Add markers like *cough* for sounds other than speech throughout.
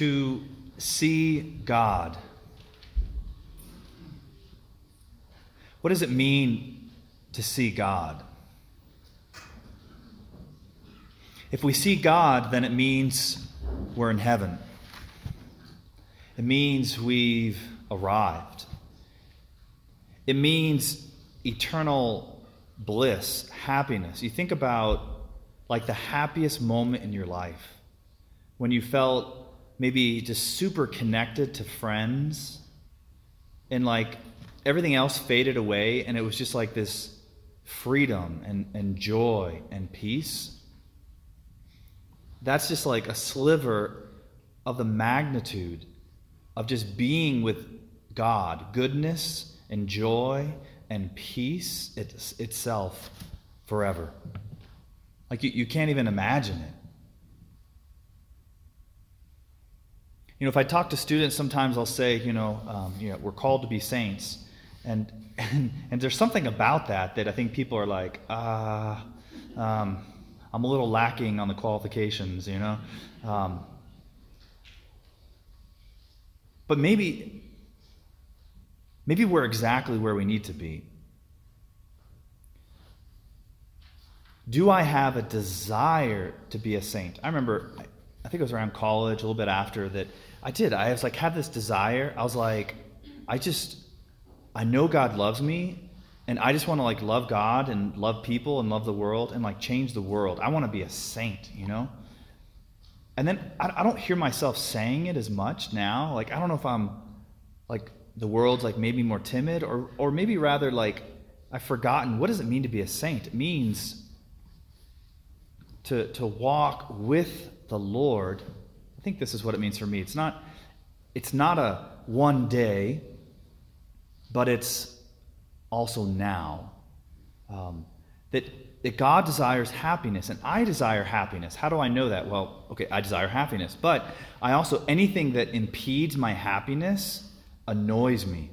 to see God. What does it mean to see God? If we see God, then it means we're in heaven. It means we've arrived. It means eternal bliss, happiness. You think about like the happiest moment in your life when you felt maybe just super connected to friends and like everything else faded away and it was just like this freedom and, and joy and peace. That's just like a sliver of the magnitude of just being with God, goodness and joy and peace it, itself forever. Like you, you can't even imagine it. You know, if I talk to students, sometimes I'll say, you know, um, you know, we're called to be saints, and and, and there's something about that that I think people are like, ah, uh, um, I'm a little lacking on the qualifications, you know. Um, but maybe, maybe we're exactly where we need to be. Do I have a desire to be a saint? I remember, I think it was around college, a little bit after that. I did. I was like, had this desire. I was like, I just, I know God loves me, and I just want to like love God and love people and love the world and like change the world. I want to be a saint, you know? And then I, I don't hear myself saying it as much now. Like, I don't know if I'm like the world's like maybe more timid or, or maybe rather like I've forgotten what does it mean to be a saint? It means to, to walk with the Lord. I think this is what it means for me. It's not, it's not a one day, but it's also now. Um, that that God desires happiness and I desire happiness. How do I know that? Well, okay, I desire happiness, but I also, anything that impedes my happiness annoys me.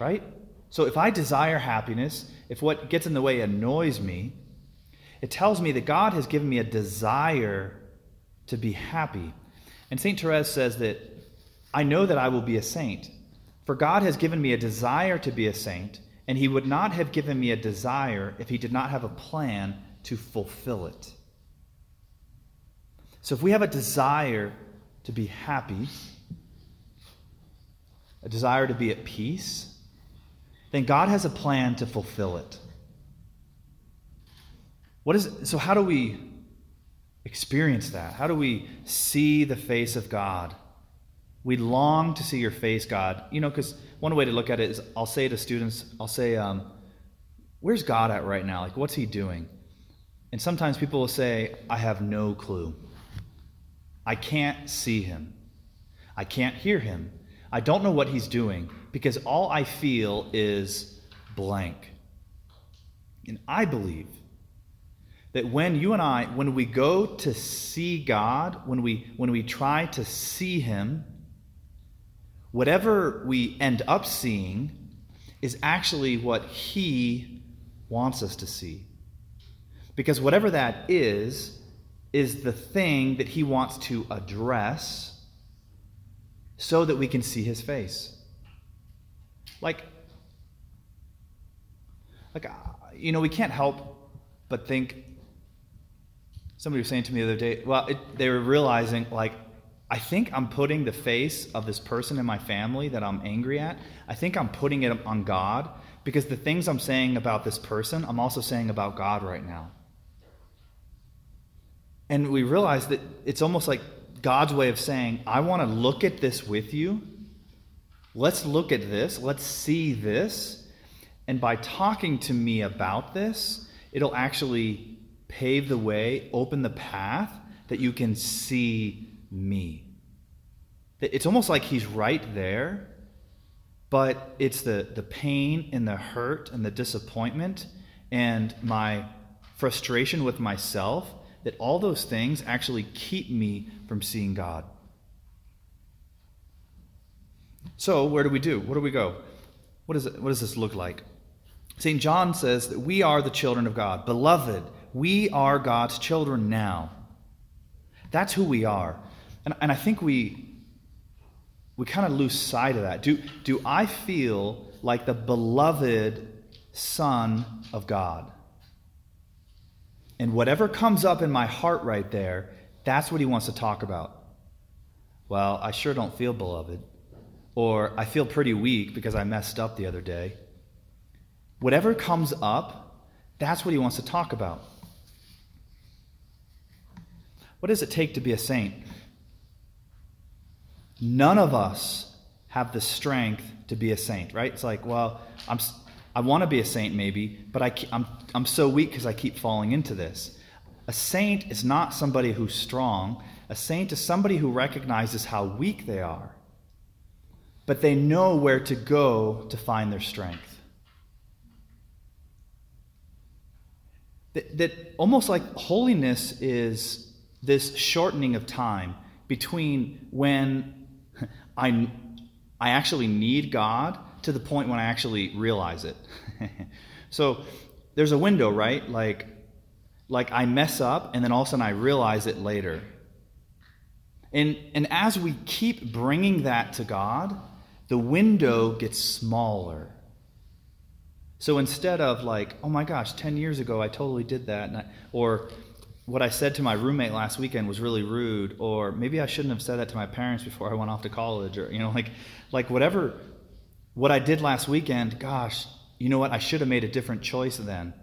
Right? So if I desire happiness, if what gets in the way annoys me, it tells me that God has given me a desire to be happy. And St. Therese says that I know that I will be a saint, for God has given me a desire to be a saint and he would not have given me a desire if he did not have a plan to fulfill it. So if we have a desire to be happy, a desire to be at peace, then God has a plan to fulfill it. What is so how do we experience that? How do we see the face of God? We long to see your face, God. You know, because one way to look at it is I'll say to students, I'll say, um, Where's God at right now? Like, what's He doing? And sometimes people will say, I have no clue. I can't see Him. I can't hear Him. I don't know what He's doing because all I feel is blank. And I believe that when you and I, when we go to see God, when we, when we try to see Him, whatever we end up seeing is actually what He wants us to see. Because whatever that is, is the thing that He wants to address so that we can see His face. Like, like you know, we can't help but think. Somebody was saying to me the other day, well, it, they were realizing, like, I think I'm putting the face of this person in my family that I'm angry at, I think I'm putting it on God because the things I'm saying about this person, I'm also saying about God right now. And we realize that it's almost like God's way of saying, I want to look at this with you. Let's look at this. Let's see this. And by talking to me about this, it'll actually pave the way, open the path that you can see me. It's almost like he's right there, but it's the, the pain and the hurt and the disappointment and my frustration with myself that all those things actually keep me from seeing God. So, where do we do? Where do we go? What, is it, what does this look like? St. John says that we are the children of God. Beloved, we are God's children now. That's who we are. And, and I think we, we kind of lose sight of that. Do, do I feel like the beloved Son of God? And whatever comes up in my heart right there, that's what he wants to talk about. Well, I sure don't feel beloved. Or I feel pretty weak because I messed up the other day. Whatever comes up, that's what he wants to talk about. What does it take to be a saint? None of us have the strength to be a saint, right? It's like, well, I'm, I want to be a saint maybe, but I, I'm, I'm so weak because I keep falling into this. A saint is not somebody who's strong. A saint is somebody who recognizes how weak they are, but they know where to go to find their strength. That, that almost like holiness is this shortening of time between when I, I actually need God to the point when I actually realize it. *laughs* so there's a window, right? Like, like I mess up and then all of a sudden I realize it later. And, and as we keep bringing that to God, the window gets smaller. So instead of like, oh my gosh, 10 years ago I totally did that, I, or what I said to my roommate last weekend was really rude, or maybe I shouldn't have said that to my parents before I went off to college, or, you know, *laughs* like, like whatever, what I did last weekend, gosh, you know what, I should have made a different choice then.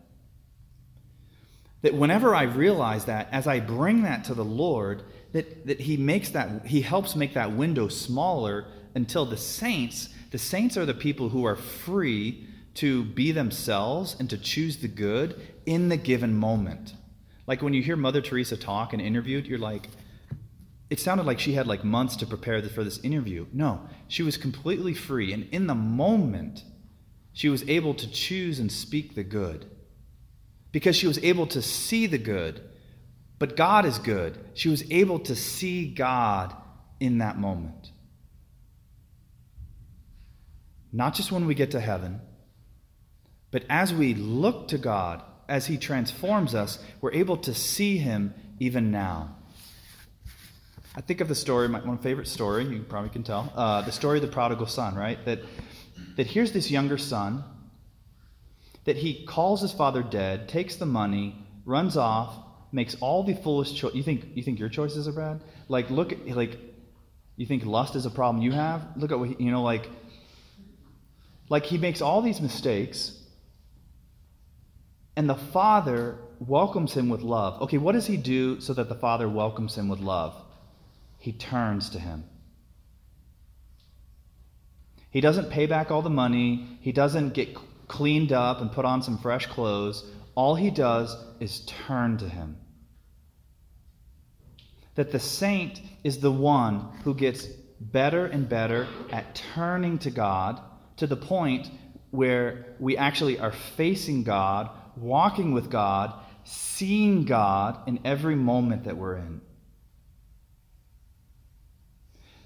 That whenever I realize that, as I bring that to the Lord, that, that He makes that, He helps make that window smaller until the saints, the saints are the people who are free to be themselves and to choose the good in the given moment. Like when you hear Mother Teresa talk and interviewed, you're like, it sounded like she had like months to prepare for this interview. No, she was completely free. And in the moment, she was able to choose and speak the good because she was able to see the good. But God is good. She was able to see God in that moment. Not just when we get to heaven, but as we look to God, as He transforms us, we're able to see Him even now. I think of the story, my one favorite story, you probably can tell, uh, the story of the prodigal son, right? That, that here's this younger son that he calls his father dead, takes the money, runs off, makes all the foolish choices. You think you think your choices are bad? Like look at like you think lust is a problem you have? Look at what he, you know like like he makes all these mistakes and the father welcomes him with love. Okay, what does he do so that the father welcomes him with love? He turns to him. He doesn't pay back all the money. He doesn't get cleaned up and put on some fresh clothes. All he does is turn to him. That the saint is the one who gets better and better at turning to God to the point where we actually are facing God, walking with God, seeing God in every moment that we're in.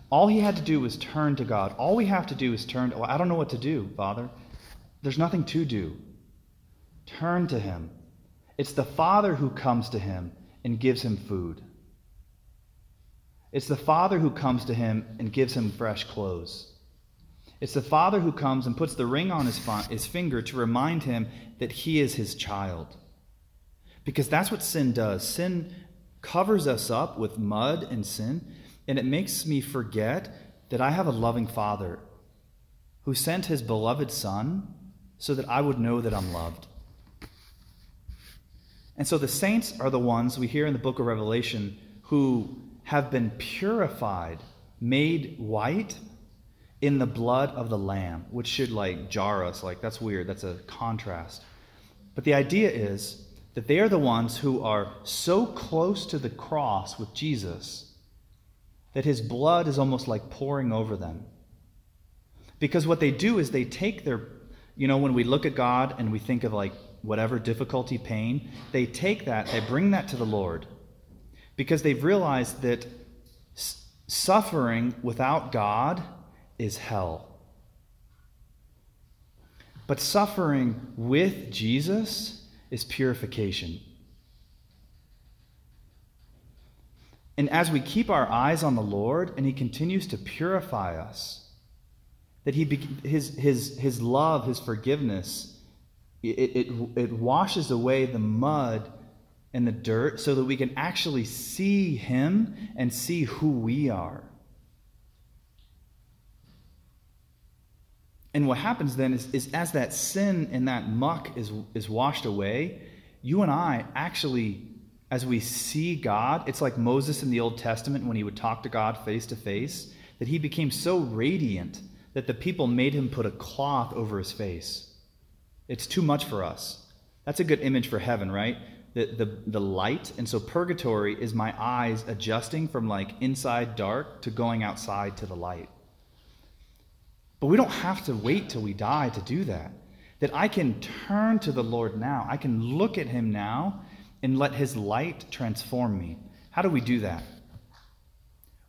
All he had to do was turn to God. All we have to do is turn. To, well, I don't know what to do, Father. There's nothing to do. Turn to him. It's the Father who comes to him and gives him food. It's the Father who comes to him and gives him fresh clothes. It's the Father who comes and puts the ring on his, his finger to remind him that he is his child. Because that's what sin does. Sin covers us up with mud and sin, and it makes me forget that I have a loving Father who sent his beloved Son so that I would know that I'm loved. And so the saints are the ones we hear in the book of Revelation who have been purified, made white in the blood of the Lamb, which should like jar us. Like, that's weird. That's a contrast. But the idea is that they are the ones who are so close to the cross with Jesus that his blood is almost like pouring over them. Because what they do is they take their you know, when we look at God and we think of like whatever difficulty, pain, they take that, they bring that to the Lord because they've realized that suffering without God is hell. But suffering with Jesus is purification. And as we keep our eyes on the Lord and He continues to purify us, that he, his, his, his love, His forgiveness, it, it, it washes away the mud and the dirt so that we can actually see Him and see who we are. And what happens then is, is as that sin and that muck is, is washed away, you and I actually, as we see God, it's like Moses in the Old Testament when he would talk to God face to face, that he became so radiant that the people made him put a cloth over his face. It's too much for us. That's a good image for heaven, right? The, the, the light. And so purgatory is my eyes adjusting from like inside dark to going outside to the light. But we don't have to wait till we die to do that. That I can turn to the Lord now. I can look at Him now and let His light transform me. How do we do that?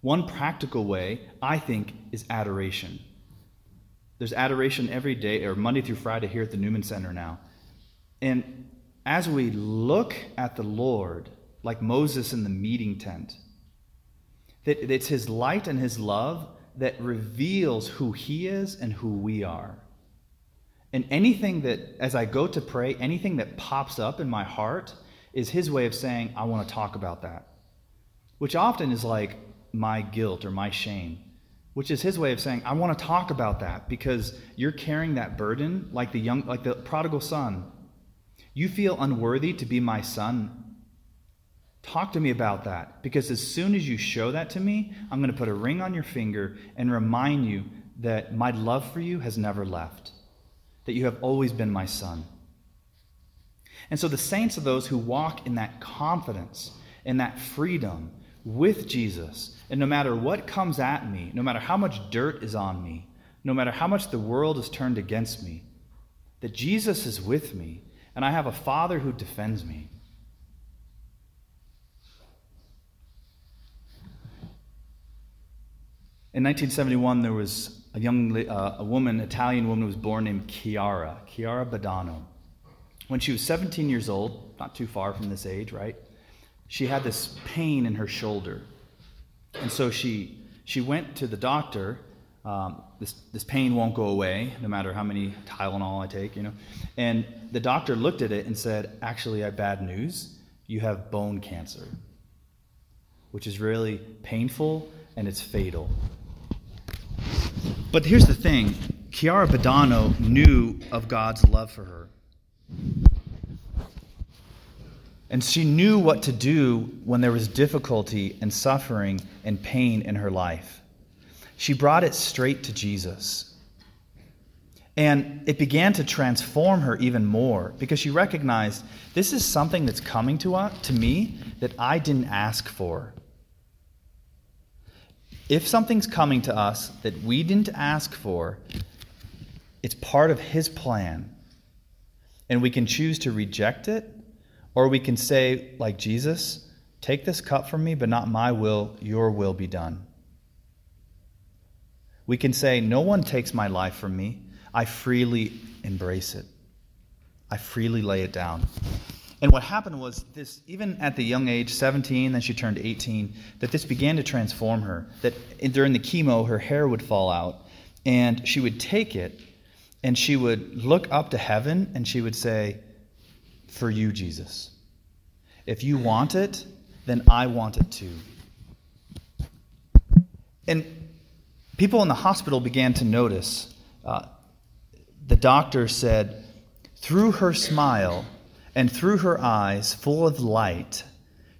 One practical way, I think, is adoration. There's adoration every day, or Monday through Friday here at the Newman Center now. And as we look at the Lord, like Moses in the meeting tent, that it's His light and His love that reveals who He is and who we are. And anything that, as I go to pray, anything that pops up in my heart is His way of saying, I want to talk about that. Which often is like my guilt or my shame, which is His way of saying, I want to talk about that because you're carrying that burden like the young, like the prodigal son. You feel unworthy to be my son Talk to me about that because as soon as you show that to me, I'm going to put a ring on your finger and remind you that my love for you has never left, that you have always been my son. And so the saints are those who walk in that confidence, in that freedom with Jesus. And no matter what comes at me, no matter how much dirt is on me, no matter how much the world is turned against me, that Jesus is with me and I have a Father who defends me. In 1971, there was a young uh, a woman, Italian woman, who was born named Chiara, Chiara Badano. When she was 17 years old, not too far from this age, right? She had this pain in her shoulder. And so she, she went to the doctor. Um, this, this pain won't go away, no matter how many Tylenol I take, you know. And the doctor looked at it and said, Actually, I have bad news. You have bone cancer, which is really painful and it's fatal. But here's the thing Chiara Badano knew of God's love for her. And she knew what to do when there was difficulty and suffering and pain in her life. She brought it straight to Jesus. And it began to transform her even more because she recognized this is something that's coming to, us, to me that I didn't ask for. If something's coming to us that we didn't ask for, it's part of His plan. And we can choose to reject it, or we can say, like Jesus, take this cup from me, but not my will, your will be done. We can say, no one takes my life from me. I freely embrace it, I freely lay it down. And what happened was this, even at the young age, 17, then she turned 18, that this began to transform her. That during the chemo, her hair would fall out, and she would take it, and she would look up to heaven, and she would say, For you, Jesus. If you want it, then I want it too. And people in the hospital began to notice. Uh, the doctor said, through her smile, and through her eyes, full of light,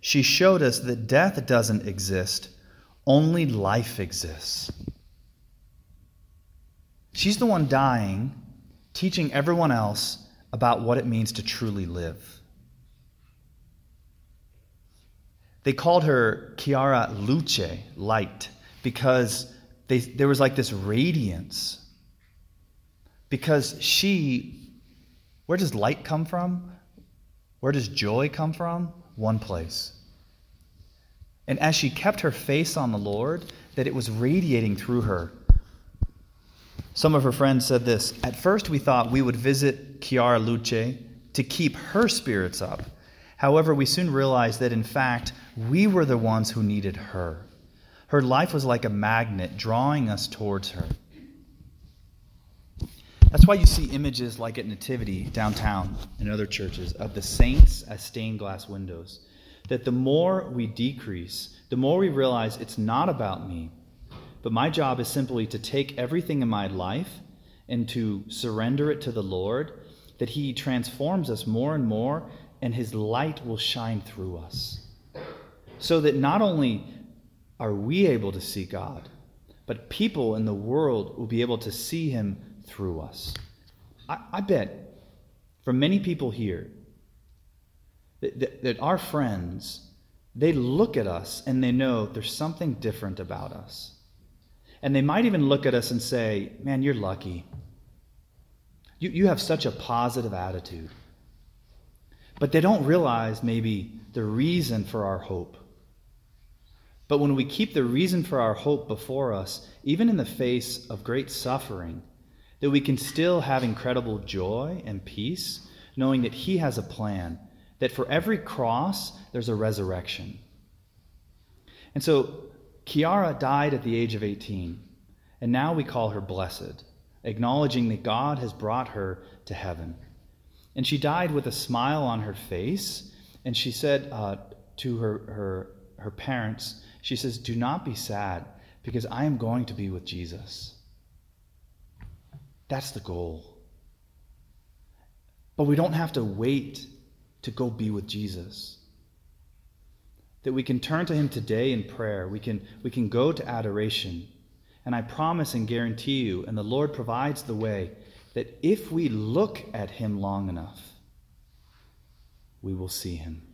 she showed us that death doesn't exist, only life exists. She's the one dying, teaching everyone else about what it means to truly live. They called her Chiara Luce, light, because they, there was like this radiance. Because she, where does light come from? Where does joy come from? One place. And as she kept her face on the Lord, that it was radiating through her. Some of her friends said this At first, we thought we would visit Chiara Luce to keep her spirits up. However, we soon realized that in fact, we were the ones who needed her. Her life was like a magnet drawing us towards her. That's why you see images like at Nativity downtown and other churches of the saints as stained glass windows. That the more we decrease, the more we realize it's not about me, but my job is simply to take everything in my life and to surrender it to the Lord, that He transforms us more and more, and His light will shine through us. So that not only are we able to see God, but people in the world will be able to see Him through us. I, I bet from many people here that, that, that our friends, they look at us and they know there's something different about us. And they might even look at us and say, Man, you're lucky. You, you have such a positive attitude. But they don't realize maybe the reason for our hope. But when we keep the reason for our hope before us, even in the face of great suffering, that we can still have incredible joy and peace, knowing that He has a plan, that for every cross, there's a resurrection. And so, Chiara died at the age of 18, and now we call her blessed, acknowledging that God has brought her to heaven. And she died with a smile on her face, and she said uh, to her, her, her parents, She says, Do not be sad, because I am going to be with Jesus. That's the goal. But we don't have to wait to go be with Jesus. That we can turn to him today in prayer. We can, we can go to adoration. And I promise and guarantee you, and the Lord provides the way, that if we look at him long enough, we will see him.